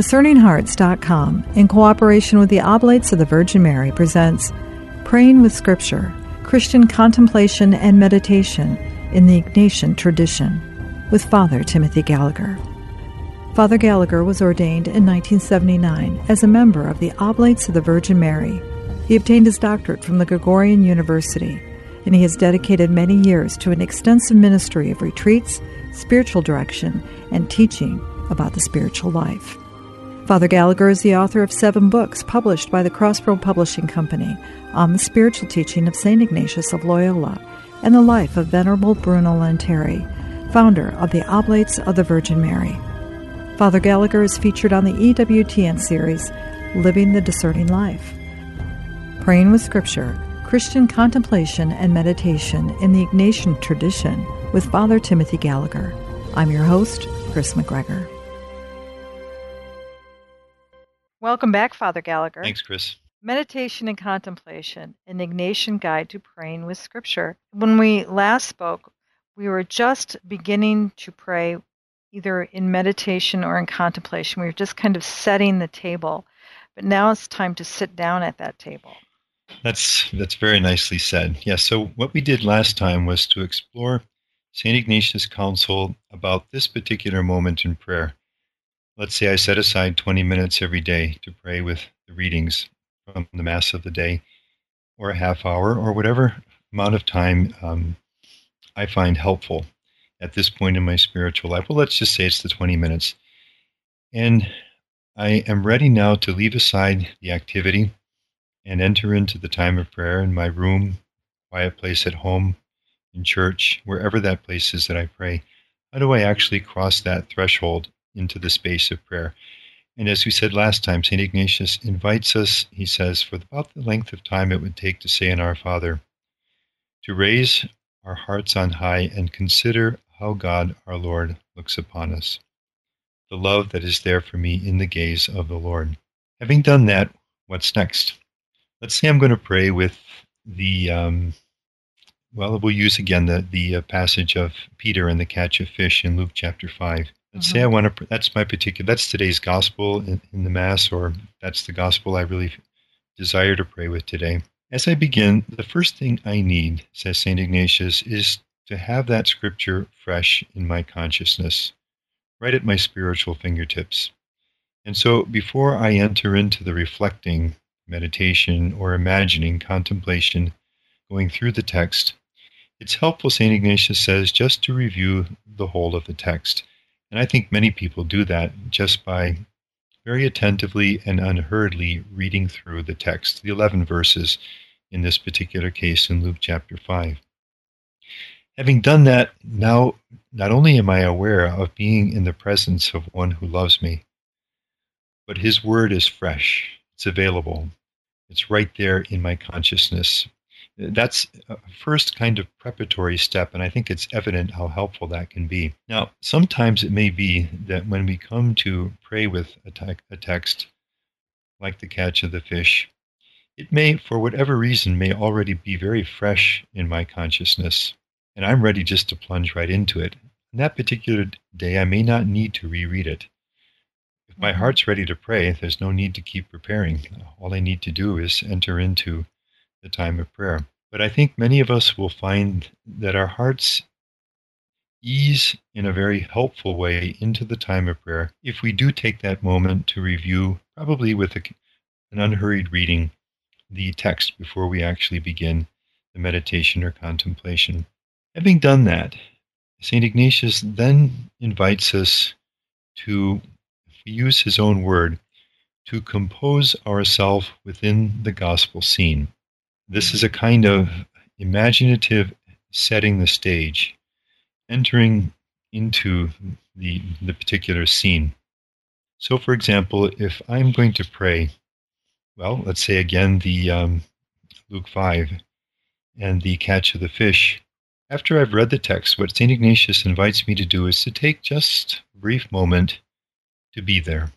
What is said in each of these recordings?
DiscerningHearts.com, in cooperation with the Oblates of the Virgin Mary, presents Praying with Scripture Christian Contemplation and Meditation in the Ignatian Tradition with Father Timothy Gallagher. Father Gallagher was ordained in 1979 as a member of the Oblates of the Virgin Mary. He obtained his doctorate from the Gregorian University, and he has dedicated many years to an extensive ministry of retreats, spiritual direction, and teaching about the spiritual life. Father Gallagher is the author of seven books published by the Crossroad Publishing Company on the spiritual teaching of St. Ignatius of Loyola and the life of Venerable Bruno Lanteri, founder of the Oblates of the Virgin Mary. Father Gallagher is featured on the EWTN series Living the Discerning Life. Praying with Scripture, Christian Contemplation and Meditation in the Ignatian Tradition with Father Timothy Gallagher. I'm your host, Kris McGregor. Welcome back, Father Gallagher. Thanks, Kris. Meditation and Contemplation, an Ignatian Guide to Praying with Scripture. When we last spoke, we were just beginning to pray either in meditation or in contemplation. We were just kind of setting the table. But now it's time to sit down at that table. That's that's very nicely said. Yes, yeah, so what we did last time was to explore St. Ignatius' counsel about this particular moment in prayer let's say I set aside 20 minutes every day to pray with the readings from the Mass of the day, or a half hour, or whatever amount of time um, I find helpful at this point in my spiritual life. Well, let's just say it's the 20 minutes. And I am ready now to leave aside the activity and enter into the time of prayer in my room, quiet place at home, in church, wherever that place is that I pray. How do I actually cross that threshold into the space of prayer. And as we said last time, St. Ignatius invites us, he says, for about the length of time it would take to say in Our Father, to raise our hearts on high and consider how God our Lord looks upon us, the love that is there for me in the gaze of the Lord. Having done that, what's next? Let's say I'm going to pray with the, um, well, we'll use again the, the uh, passage of Peter and the catch of fish in Luke chapter 5. Let's say I mm-hmm. want to, that's my particular, that's today's gospel in, in the Mass, or that's the gospel I really desire to pray with today. As I begin, the first thing I need, says St. Ignatius, is to have that scripture fresh in my consciousness, right at my spiritual fingertips. And so before I enter into the reflecting, meditation, or imagining, contemplation, going through the text, it's helpful, St. Ignatius says, just to review the whole of the text and I think many people do that just by very attentively and unhurriedly reading through the text, the 11 verses in this particular case in Luke chapter 5. Having done that, now not only am I aware of being in the presence of one who loves me, but his word is fresh, it's available, it's right there in my consciousness that's a first kind of preparatory step, and I think it's evident how helpful that can be. Now, sometimes it may be that when we come to pray with a, te- a text like the catch of the fish, it may, for whatever reason, may already be very fresh in my consciousness, and I'm ready just to plunge right into it. On that particular day, I may not need to reread it. If my mm-hmm. heart's ready to pray, there's no need to keep preparing. All I need to do is enter into the time of prayer. But I think many of us will find that our hearts ease in a very helpful way into the time of prayer if we do take that moment to review, probably with a, an unhurried reading, the text before we actually begin the meditation or contemplation. Having done that, St. Ignatius then invites us to, if we use his own word, to compose ourselves within the gospel scene. This is a kind of imaginative setting the stage, entering into the, the particular scene. So, for example, if I'm going to pray, well, let's say again the um, Luke 5 and the catch of the fish. After I've read the text, what St. Ignatius invites me to do is to take just a brief moment to be there,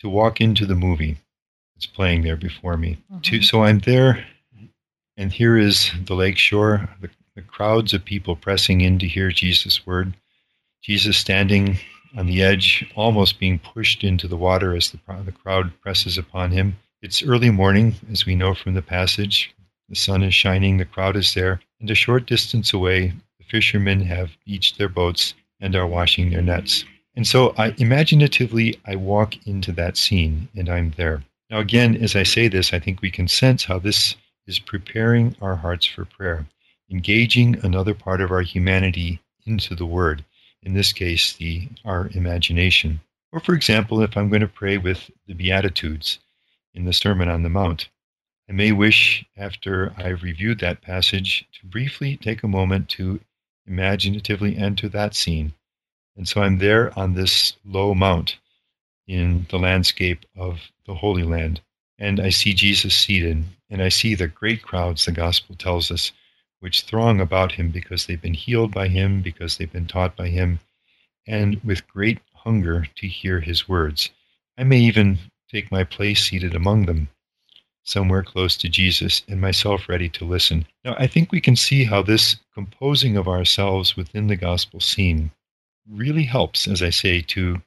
to walk into the movie that's playing there before me. Mm-hmm. To, so I'm there and here is the lakeshore, the, the crowds of people pressing in to hear Jesus' word. Jesus standing on the edge, almost being pushed into the water as the, the crowd presses upon him. It's early morning, as we know from the passage. The sun is shining, the crowd is there, and a short distance away, the fishermen have beached their boats and are washing their nets. And so I imaginatively I walk into that scene and I'm there. Now again, as I say this, I think we can sense how this is preparing our hearts for prayer, engaging another part of our humanity into the word, in this case the our imagination. Or for example, if I'm going to pray with the beatitudes in the Sermon on the Mount, I may wish after I've reviewed that passage to briefly take a moment to imaginatively enter that scene and so I'm there on this low mount in the landscape of the Holy Land. And I see Jesus seated, and I see the great crowds, the gospel tells us, which throng about him because they've been healed by him, because they've been taught by him, and with great hunger to hear his words. I may even take my place seated among them, somewhere close to Jesus, and myself ready to listen. Now, I think we can see how this composing of ourselves within the gospel scene really helps, as I say, to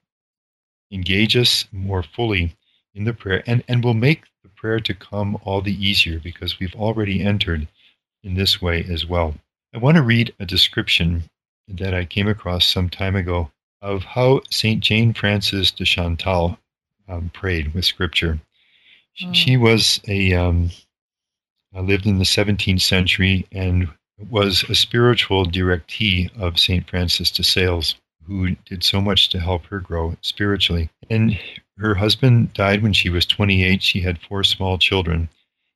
engage us more fully in the prayer and, and will make the prayer to come all the easier because we've already entered in this way as well. I want to read a description that I came across some time ago of how St. Jane Frances de Chantal um, prayed with Scripture. She, mm. she was a um, uh, lived in the 17th century and was a spiritual directee of St. Francis de Sales who did so much to help her grow spiritually. And her husband died when she was 28. She had four small children.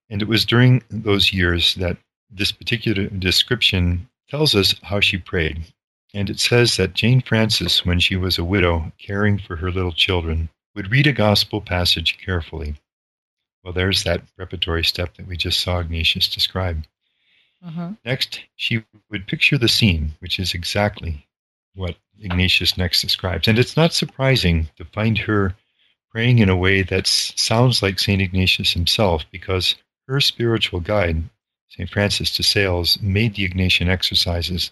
And it was during those years that this particular description tells us how she prayed. And it says that Jane Frances, when she was a widow caring for her little children, would read a gospel passage carefully. Well, there's that preparatory step that we just saw Ignatius describe. Uh-huh. Next, she would picture the scene, which is exactly what Ignatius next describes. And it's not surprising to find her praying in a way that sounds like St. Ignatius himself, because her spiritual guide, St. Francis de Sales, made the Ignatian exercises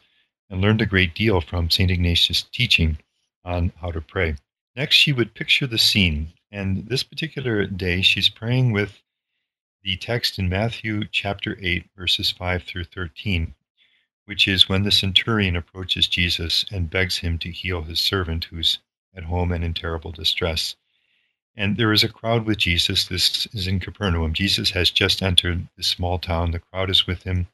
and learned a great deal from St. Ignatius' teaching on how to pray. Next, she would picture the scene. And this particular day, she's praying with the text in Matthew chapter 8, verses 5 through 13, which is when the centurion approaches Jesus and begs him to heal his servant who's at home and in terrible distress. And there is a crowd with Jesus. This is in Capernaum. Jesus has just entered this small town. The crowd is with him.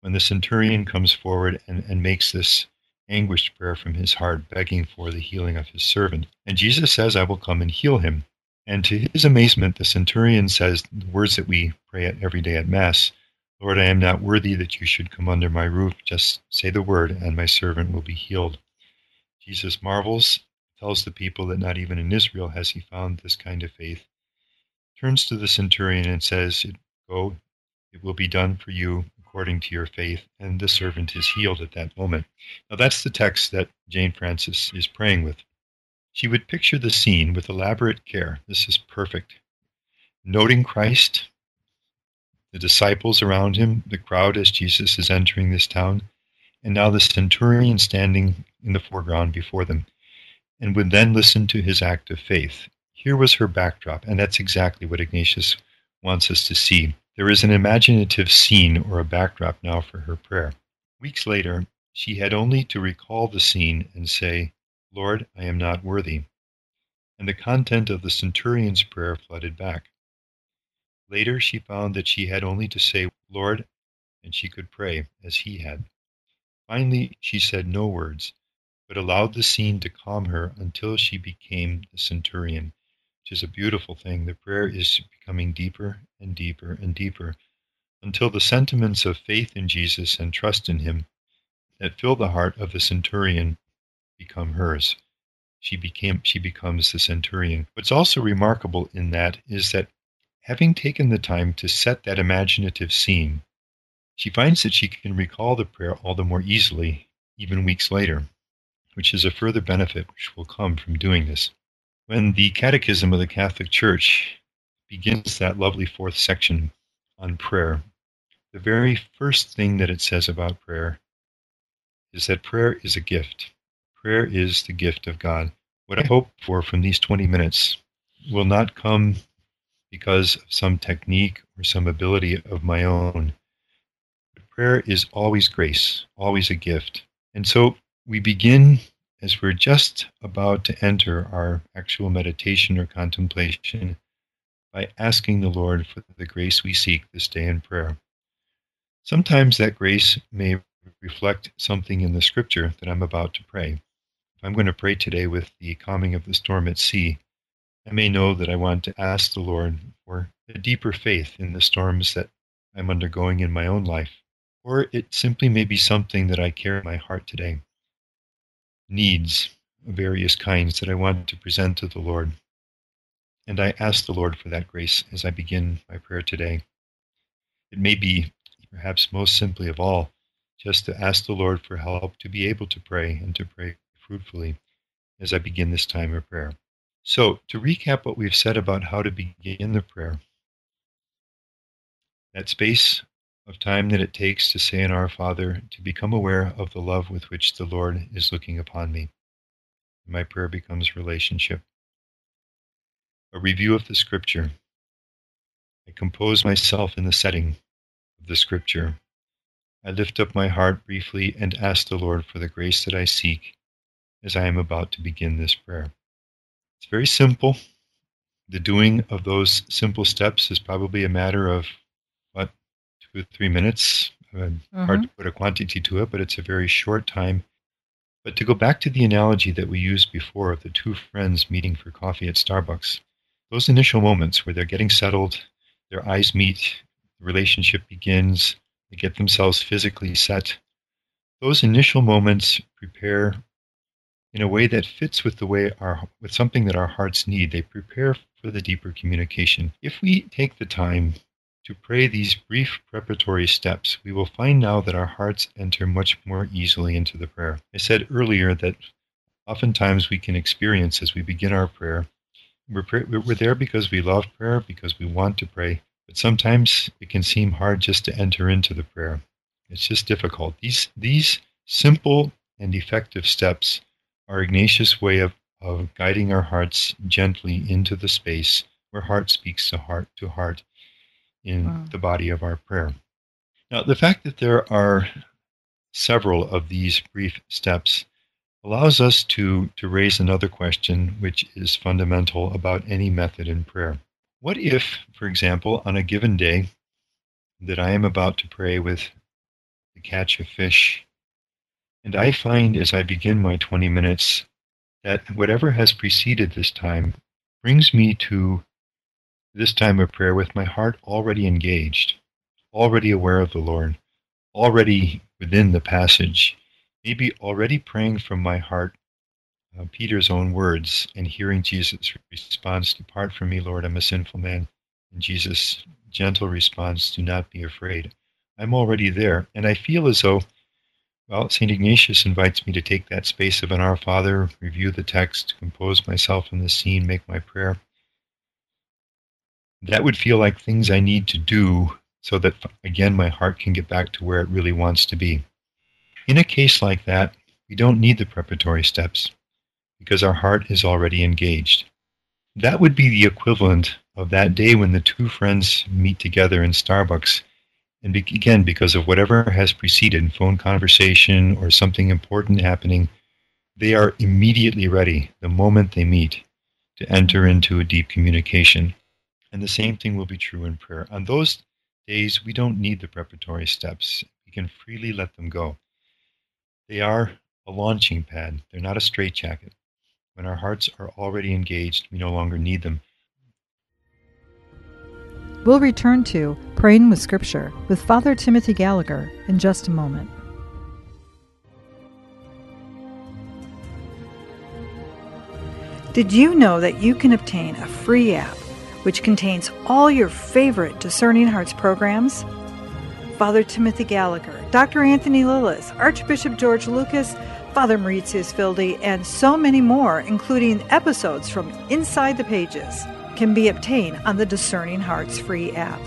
When the centurion comes forward and, and makes this anguished prayer from his heart, begging for the healing of his servant. And Jesus says, I will come and heal him. And to his amazement, the centurion says the words that we pray at every day at Mass Lord, I am not worthy that you should come under my roof. Just say the word, and my servant will be healed. Jesus marvels, tells the people that not even in Israel has he found this kind of faith, turns to the centurion and says, Go, it will be done for you according to your faith, and the servant is healed at that moment. Now, that's the text that Jane Frances is praying with. She would picture the scene with elaborate care. This is perfect. Noting Christ, the disciples around him, the crowd as Jesus is entering this town, and now the centurion standing in the foreground before them, and would then listen to his act of faith. Here was her backdrop, and that's exactly what Ignatius wants us to see. There is an imaginative scene or a backdrop now for her prayer. Weeks later, she had only to recall the scene and say, Lord, I am not worthy. And the content of the centurion's prayer flooded back. Later she found that she had only to say, Lord, and she could pray as he had. Finally, she said no words, but allowed the scene to calm her until she became the centurion, which is a beautiful thing. The prayer is becoming deeper and deeper and deeper until the sentiments of faith in Jesus and trust in him that fill the heart of the centurion become hers. She became she becomes the centurion. What's also remarkable in that is that Having taken the time to set that imaginative scene, she finds that she can recall the prayer all the more easily, even weeks later, which is a further benefit which will come from doing this. When the Catechism of the Catholic Church begins that lovely fourth section on prayer, the very first thing that it says about prayer is that prayer is a gift. Prayer is the gift of God. What I hope for from these 20 minutes will not come because of some technique or some ability of my own. Prayer is always grace, always a gift. And so we begin as we're just about to enter our actual meditation or contemplation by asking the Lord for the grace we seek this day in prayer. Sometimes that grace may reflect something in the scripture that I'm about to pray. If I'm going to pray today with the calming of the storm at sea, I may know that I want to ask the Lord for a deeper faith in the storms that I'm undergoing in my own life. Or it simply may be something that I carry in my heart today. Needs of various kinds that I want to present to the Lord. And I ask the Lord for that grace as I begin my prayer today. It may be, perhaps most simply of all, just to ask the Lord for help to be able to pray and to pray fruitfully as I begin this time of prayer. So, to recap what we've said about how to begin the prayer, that space of time that it takes to say in Our Father, to become aware of the love with which the Lord is looking upon me. My prayer becomes relationship. A review of the Scripture. I compose myself in the setting of the Scripture. I lift up my heart briefly and ask the Lord for the grace that I seek as I am about to begin this prayer. It's very simple. The doing of those simple steps is probably a matter of, two or three minutes? Mm-hmm. Hard to put a quantity to it, but it's a very short time. But to go back to the analogy that we used before of the two friends meeting for coffee at Starbucks, those initial moments where they're getting settled, their eyes meet, the relationship begins, they get themselves physically set. Those initial moments prepare in a way that fits with the way our with something that our hearts need. They prepare for the deeper communication. If we take the time to pray these brief preparatory steps, we will find now that our hearts enter much more easily into the prayer. I said earlier that oftentimes we can experience as we begin our prayer, we're, pray, we're there because we love prayer, because we want to pray, but sometimes it can seem hard just to enter into the prayer. It's just difficult. These, these simple and effective steps our Ignatius way of, of guiding our hearts gently into the space where heart speaks to heart to heart in wow. the body of our prayer. Now, the fact that there are several of these brief steps allows us to, to raise another question, which is fundamental about any method in prayer. What if, for example, on a given day that I am about to pray with the catch of fish and I find as I begin my 20 minutes that whatever has preceded this time brings me to this time of prayer with my heart already engaged, already aware of the Lord, already within the passage, maybe already praying from my heart uh, Peter's own words and hearing Jesus' response Depart from me, Lord, I'm a sinful man. And Jesus' gentle response, Do not be afraid. I'm already there. And I feel as though well, St. Ignatius invites me to take that space of an Our Father, review the text, compose myself in the scene, make my prayer. That would feel like things I need to do so that, again, my heart can get back to where it really wants to be. In a case like that, we don't need the preparatory steps because our heart is already engaged. That would be the equivalent of that day when the two friends meet together in Starbucks and be- again, because of whatever has preceded, phone conversation or something important happening, they are immediately ready the moment they meet to enter into a deep communication. And the same thing will be true in prayer. On those days, we don't need the preparatory steps. We can freely let them go. They are a launching pad, they're not a straitjacket. When our hearts are already engaged, we no longer need them. We'll return to Praying with Scripture with Father Timothy Gallagher in just a moment. Did you know that you can obtain a free app which contains all your favorite Discerning Hearts programs? Father Timothy Gallagher, Dr. Anthony Lilles, Archbishop George Lucas, Father Mauritius Wilde, and so many more, including episodes from Inside the Pages can be obtained on the Discerning Hearts free app.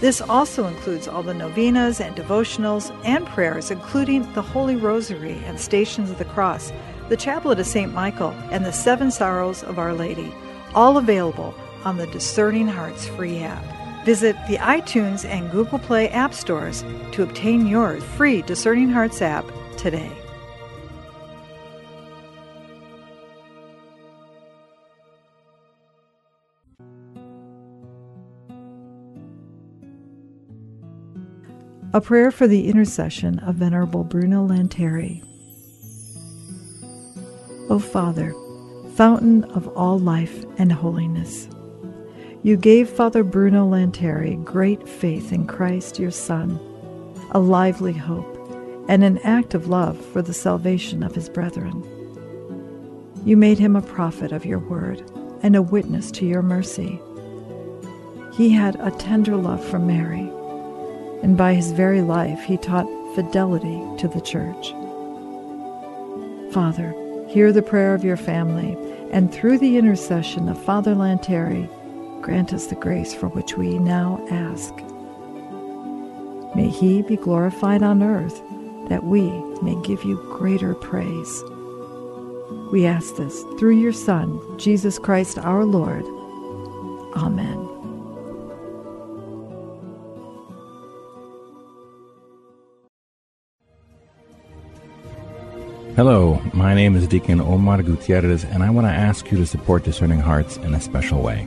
This also includes all the novenas and devotionals and prayers, including the Holy Rosary and Stations of the Cross, the Chaplet of St. Michael, and the Seven Sorrows of Our Lady, all available on the Discerning Hearts free app. Visit the iTunes and Google Play app stores to obtain your free Discerning Hearts app today. A prayer for the intercession of Venerable Bruno Lanteri. O Father, fountain of all life and holiness, you gave Father Bruno Lanteri great faith in Christ your Son, a lively hope, and an act of love for the salvation of his brethren. You made him a prophet of your word and a witness to your mercy. He had a tender love for Mary and by his very life he taught fidelity to the Church. Father, hear the prayer of your family, and through the intercession of Father Lanteri, grant us the grace for which we now ask. May he be glorified on earth, that we may give you greater praise. We ask this through your Son, Jesus Christ our Lord. Amen. Hello, my name is Deacon Omar Gutierrez, and I want to ask you to support Discerning Hearts in a special way.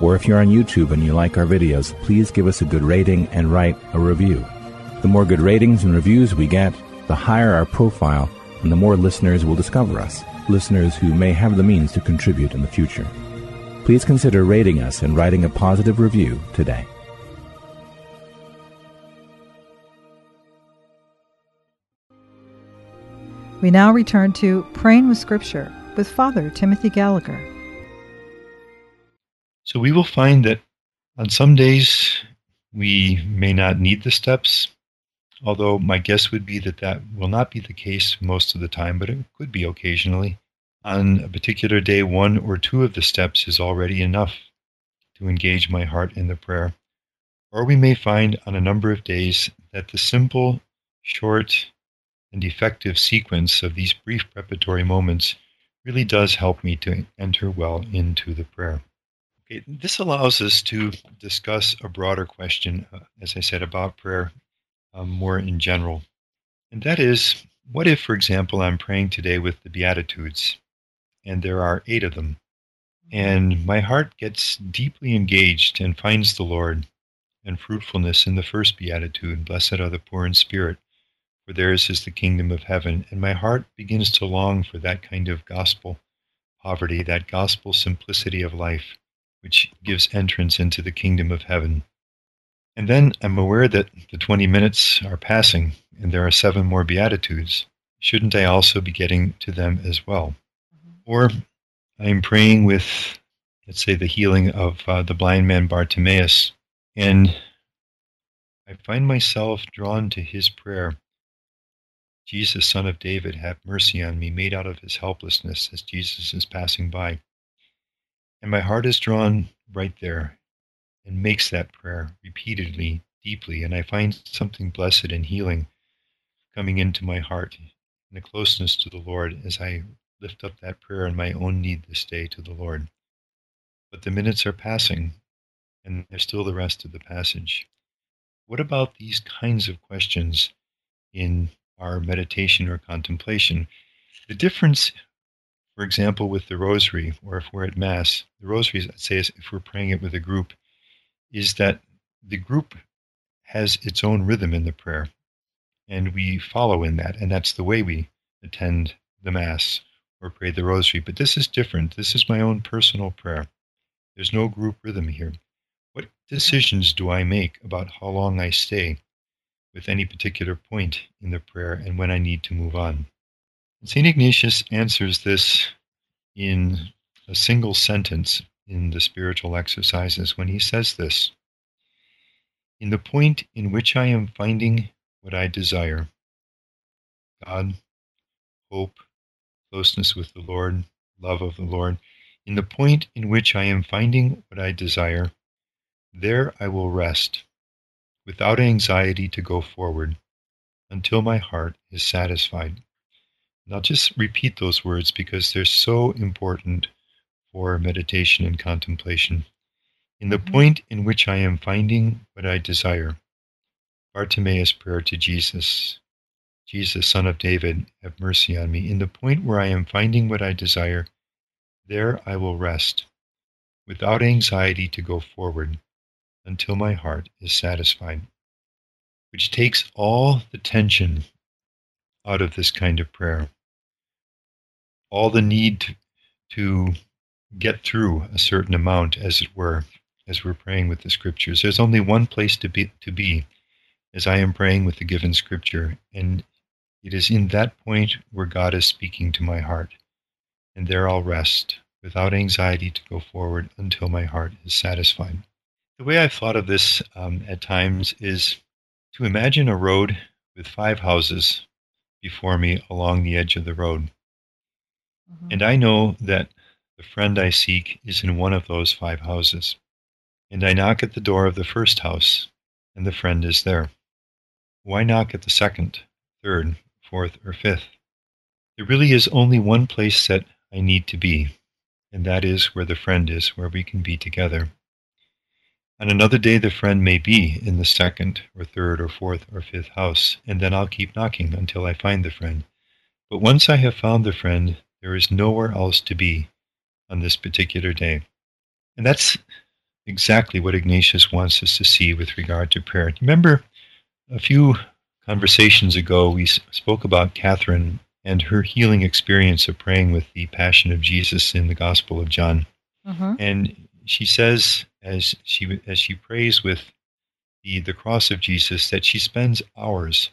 or if you're on YouTube and you like our videos, please give us a good rating and write a review. The more good ratings and reviews we get, the higher our profile and the more listeners will discover us, listeners who may have the means to contribute in the future. Please consider rating us and writing a positive review today. We now return to Praying with Scripture with Father Timothy Gallagher. So we will find that on some days we may not need the steps, although my guess would be that that will not be the case most of the time, but it could be occasionally. On a particular day, one or two of the steps is already enough to engage my heart in the prayer. Or we may find on a number of days that the simple, short, and effective sequence of these brief preparatory moments really does help me to enter well into the prayer. Okay, this allows us to discuss a broader question, uh, as I said, about prayer um, more in general. And that is, what if, for example, I'm praying today with the Beatitudes, and there are eight of them, and my heart gets deeply engaged and finds the Lord and fruitfulness in the first Beatitude, blessed are the poor in spirit, for theirs is the kingdom of heaven. And my heart begins to long for that kind of gospel poverty, that gospel simplicity of life, which gives entrance into the kingdom of heaven. And then I'm aware that the 20 minutes are passing and there are seven more Beatitudes. Shouldn't I also be getting to them as well? Mm-hmm. Or I'm praying with, let's say, the healing of uh, the blind man Bartimaeus, and I find myself drawn to his prayer Jesus, son of David, have mercy on me, made out of his helplessness as Jesus is passing by. And my heart is drawn right there and makes that prayer repeatedly, deeply, and I find something blessed and healing coming into my heart in the closeness to the Lord as I lift up that prayer in my own need this day to the Lord. But the minutes are passing, and there's still the rest of the passage. What about these kinds of questions in our meditation or contemplation. The difference, for example, with the rosary, or if we're at Mass, the rosary, I'd say, if we're praying it with a group, is that the group has its own rhythm in the prayer, and we follow in that, and that's the way we attend the Mass or pray the rosary. But this is different. This is my own personal prayer. There's no group rhythm here. What decisions do I make about how long I stay? with any particular point in the prayer and when I need to move on. St. Ignatius answers this in a single sentence in the spiritual exercises when he says this In the point in which I am finding what I desire, God, hope, closeness with the Lord, love of the Lord, in the point in which I am finding what I desire, there I will rest, without anxiety to go forward, until my heart is satisfied. And I'll just repeat those words because they're so important for meditation and contemplation. In the mm-hmm. point in which I am finding what I desire, Bartimaeus' prayer to Jesus, Jesus, Son of David, have mercy on me. In the point where I am finding what I desire, there I will rest, without anxiety to go forward, until my heart is satisfied. Which takes all the tension out of this kind of prayer, all the need to, get through a certain amount, as it were, as we're praying with the scriptures. There's only one place to be, to be as I am praying with the given scripture, and it is in that point where God is speaking to my heart, and there I'll rest without anxiety to go forward until my heart is satisfied. The way I've thought of this um, at times is to imagine a road with five houses before me along the edge of the road. Mm-hmm. And I know that the friend I seek is in one of those five houses. And I knock at the door of the first house, and the friend is there. Why knock at the second, third, fourth, or fifth? There really is only one place that I need to be, and that is where the friend is, where we can be together. On another day, the friend may be in the second, or third, or fourth, or fifth house, and then I'll keep knocking until I find the friend. But once I have found the friend, there is nowhere else to be on this particular day. And that's exactly what Ignatius wants us to see with regard to prayer. Remember, a few conversations ago, we spoke about Catherine and her healing experience of praying with the Passion of Jesus in the Gospel of John. Mm-hmm. And she says, as she as she prays with the, the cross of Jesus, that she spends hours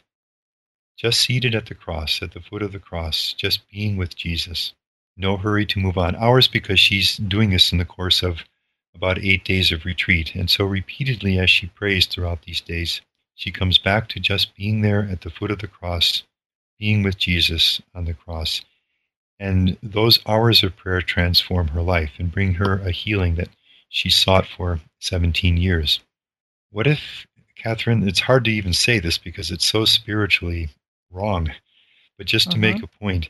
just seated at the cross, at the foot of the cross, just being with Jesus no hurry to move on. Hours because she's doing this in the course of about eight days of retreat. And so, repeatedly, as she prays throughout these days, she comes back to just being there at the foot of the cross, being with Jesus on the cross. And those hours of prayer transform her life and bring her a healing that she sought for 17 years. What if, Catherine, it's hard to even say this because it's so spiritually wrong, but just to make mm-hmm. a point,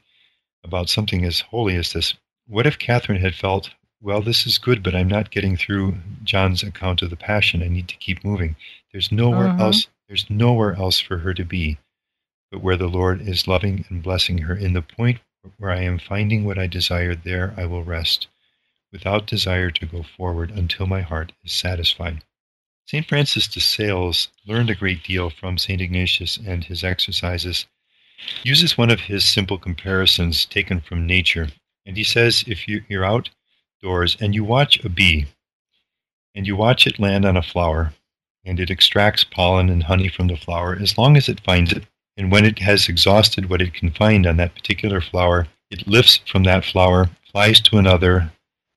about something as holy as this. What if Catherine had felt, well, this is good, but I'm not getting through John's account of the passion. I need to keep moving. There's nowhere uh-huh. else. There's nowhere else for her to be, but where the Lord is loving and blessing her. In the point where I am finding what I desire, there I will rest, without desire to go forward until my heart is satisfied. St. Francis de Sales learned a great deal from St. Ignatius and his exercises uses one of his simple comparisons taken from nature. And he says if you, you're outdoors and you watch a bee, and you watch it land on a flower, and it extracts pollen and honey from the flower as long as it finds it. And when it has exhausted what it can find on that particular flower, it lifts from that flower, flies to another,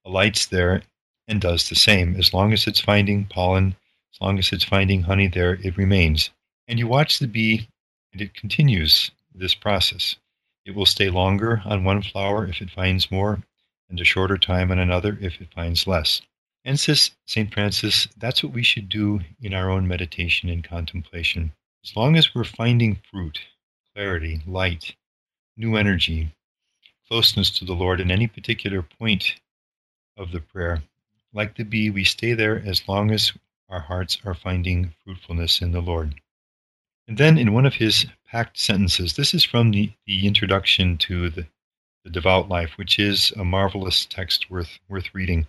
alights there, and does the same. As long as it's finding pollen, as long as it's finding honey there, it remains. And you watch the bee, and it continues this process. It will stay longer on one flower if it finds more, and a shorter time on another if it finds less. And says St. Francis, that's what we should do in our own meditation and contemplation. As long as we're finding fruit, clarity, light, new energy, closeness to the Lord in any particular point of the prayer, like the bee, we stay there as long as our hearts are finding fruitfulness in the Lord. And then in one of his packed sentences, this is from the, the introduction to the, the devout life, which is a marvelous text worth, worth reading.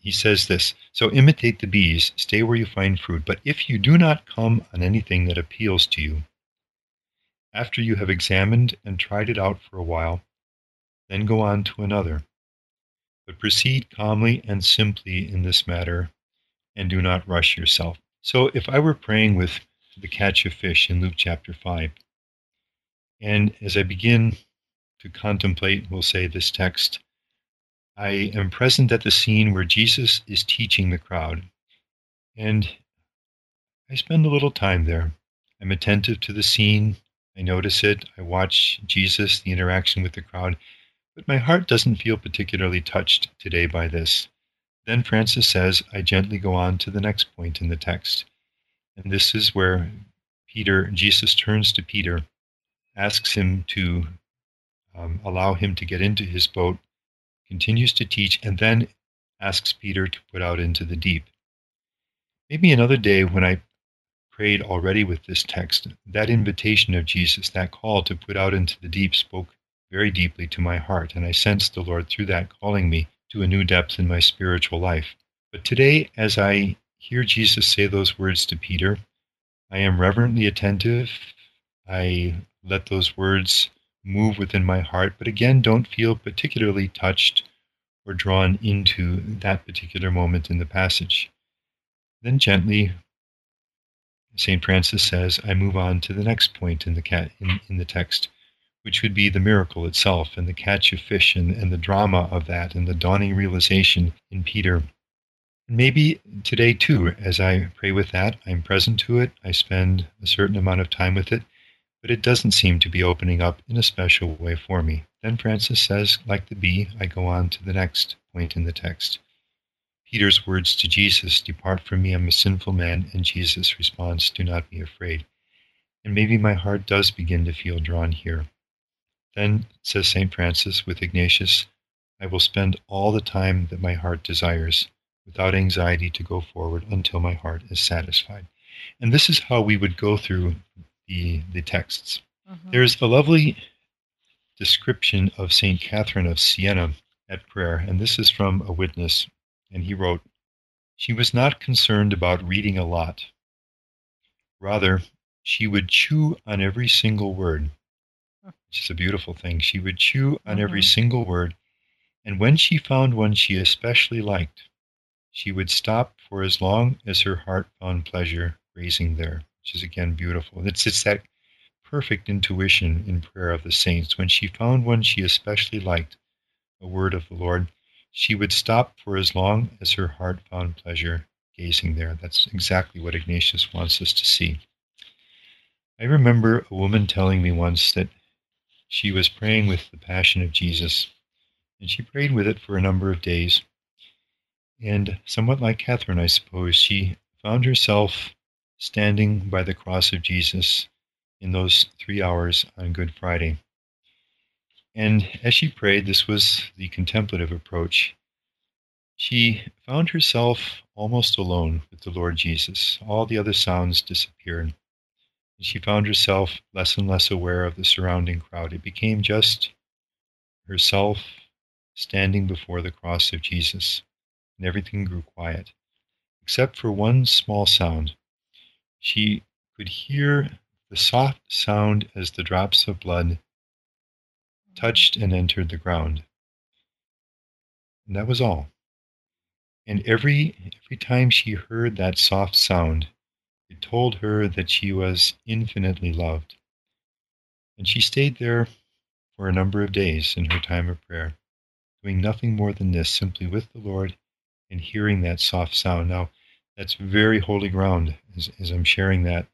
He says this So imitate the bees, stay where you find fruit, but if you do not come on anything that appeals to you, after you have examined and tried it out for a while, then go on to another. But proceed calmly and simply in this matter, and do not rush yourself. So if I were praying with the catch of fish in Luke chapter 5. And as I begin to contemplate, we'll say, this text, I am present at the scene where Jesus is teaching the crowd. And I spend a little time there. I'm attentive to the scene. I notice it. I watch Jesus, the interaction with the crowd. But my heart doesn't feel particularly touched today by this. Then Francis says, I gently go on to the next point in the text. And this is where Peter, Jesus turns to Peter, asks him to um, allow him to get into his boat, continues to teach, and then asks Peter to put out into the deep. Maybe another day when I prayed already with this text, that invitation of Jesus, that call to put out into the deep, spoke very deeply to my heart, and I sensed the Lord through that calling me to a new depth in my spiritual life. But today, as I hear Jesus say those words to Peter, I am reverently attentive. I let those words move within my heart, but again, don't feel particularly touched or drawn into that particular moment in the passage. Then gently, St. Francis says, I move on to the next point in the, in, in the text, which would be the miracle itself and the catch of fish and, and the drama of that and the dawning realization in Peter. Maybe today too, as I pray with that, I'm present to it, I spend a certain amount of time with it, but it doesn't seem to be opening up in a special way for me. Then Francis says, like the bee, I go on to the next point in the text. Peter's words to Jesus, Depart from me, I'm a sinful man, and Jesus' response, Do not be afraid. And maybe my heart does begin to feel drawn here. Then, says St. Francis with Ignatius, I will spend all the time that my heart desires, without anxiety to go forward until my heart is satisfied. And this is how we would go through the, the texts. Mm-hmm. There's a lovely description of St. Catherine of Siena at prayer, and this is from a witness, and he wrote, She was not concerned about reading a lot. Rather, she would chew on every single word which is a beautiful thing. She would chew on mm-hmm. every single word, and when she found one she especially liked, she would stop for as long as her heart found pleasure grazing there, which is again beautiful. It's, it's that perfect intuition in prayer of the saints. When she found one she especially liked, a word of the Lord, she would stop for as long as her heart found pleasure gazing there. That's exactly what Ignatius wants us to see. I remember a woman telling me once that she was praying with the Passion of Jesus, and she prayed with it for a number of days. And somewhat like Catherine, I suppose, she found herself standing by the cross of Jesus in those three hours on Good Friday. And as she prayed, this was the contemplative approach. She found herself almost alone with the Lord Jesus. All the other sounds disappeared she found herself less and less aware of the surrounding crowd. It became just herself standing before the cross of Jesus, and everything grew quiet, except for one small sound. She could hear the soft sound as the drops of blood touched and entered the ground. And that was all. And every every time she heard that soft sound, it told her that she was infinitely loved. And she stayed there for a number of days in her time of prayer, doing nothing more than this, simply with the Lord and hearing that soft sound. Now, that's very holy ground as, as I'm sharing that.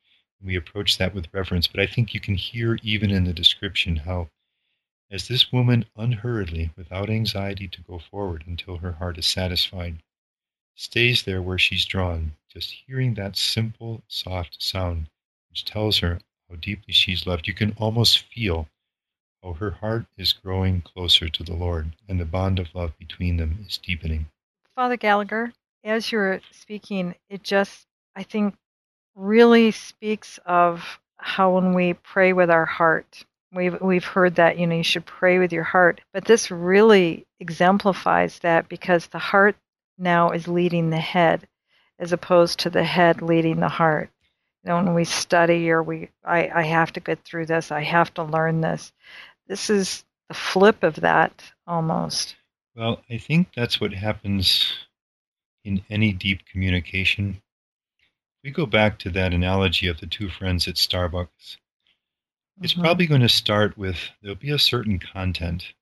We approach that with reverence, but I think you can hear even in the description how, as this woman unhurriedly, without anxiety to go forward until her heart is satisfied, stays there where she's drawn, just hearing that simple, soft sound, which tells her how deeply she's loved. You can almost feel how her heart is growing closer to the Lord, and the bond of love between them is deepening. Father Gallagher, as you're speaking, it just, I think, really speaks of how when we pray with our heart, We've we've heard that you know you should pray with your heart, but this really exemplifies that because the heart now is leading the head as opposed to the head leading the heart. You know, when we study or we, I, I have to get through this, I have to learn this. This is the flip of that almost. Well, I think that's what happens in any deep communication. We go back to that analogy of the two friends at Starbucks. It's mm-hmm. probably going to start with there'll be a certain content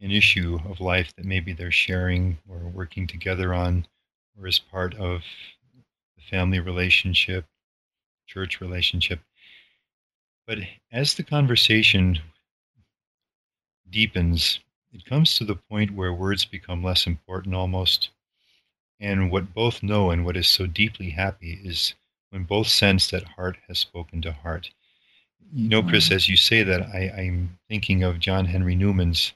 an issue of life that maybe they're sharing or working together on, or as part of the family relationship, church relationship. But as the conversation deepens, it comes to the point where words become less important almost. And what both know and what is so deeply happy is when both sense that heart has spoken to heart. You know, Kris, mm-hmm. as you say that, I, I'm thinking of John Henry Newman's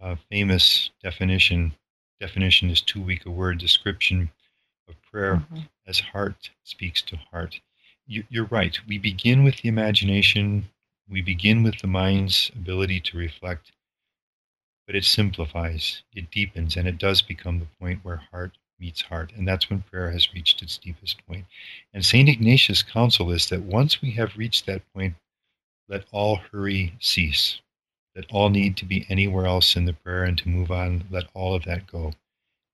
uh, famous definition. Definition is too weak a word. Description of prayer mm-hmm. as heart speaks to heart. You, you're right. We begin with the imagination. We begin with the mind's ability to reflect, but it simplifies, it deepens, and it does become the point where heart meets heart. And that's when prayer has reached its deepest point. And St. Ignatius' counsel is that once we have reached that point, let all hurry cease. Let all need to be anywhere else in the prayer and to move on, let all of that go.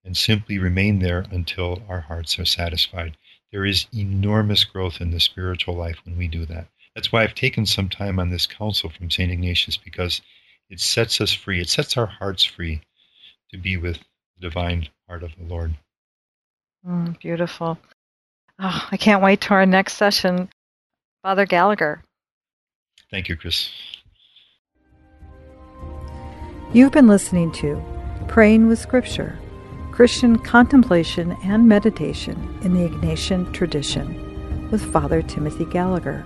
And simply remain there until our hearts are satisfied. There is enormous growth in the spiritual life when we do that. That's why I've taken some time on this counsel from St. Ignatius because it sets us free. It sets our hearts free to be with the divine heart of the Lord. Mm, beautiful. Oh, I can't wait to our next session. Father Gallagher. Thank you, Kris. You've been listening to Praying with Scripture Christian Contemplation and Meditation in the Ignatian Tradition with Father Timothy Gallagher.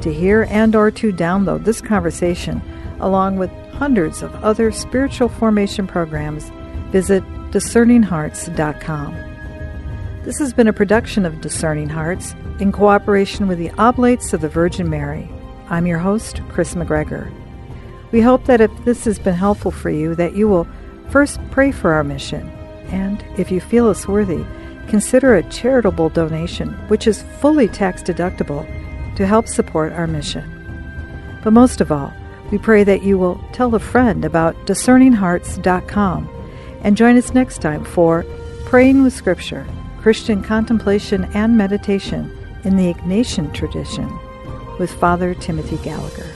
To hear and or to download this conversation along with hundreds of other spiritual formation programs, visit discerninghearts.com. This has been a production of Discerning Hearts in cooperation with the Oblates of the Virgin Mary. I'm your host, Kris McGregor. We hope that if this has been helpful for you, that you will first pray for our mission, and if you feel us worthy, consider a charitable donation, which is fully tax deductible, to help support our mission. But most of all, we pray that you will tell a friend about discerninghearts.com and join us next time for Praying with Scripture Christian Contemplation and Meditation in the Ignatian Tradition with Father Timothy Gallagher.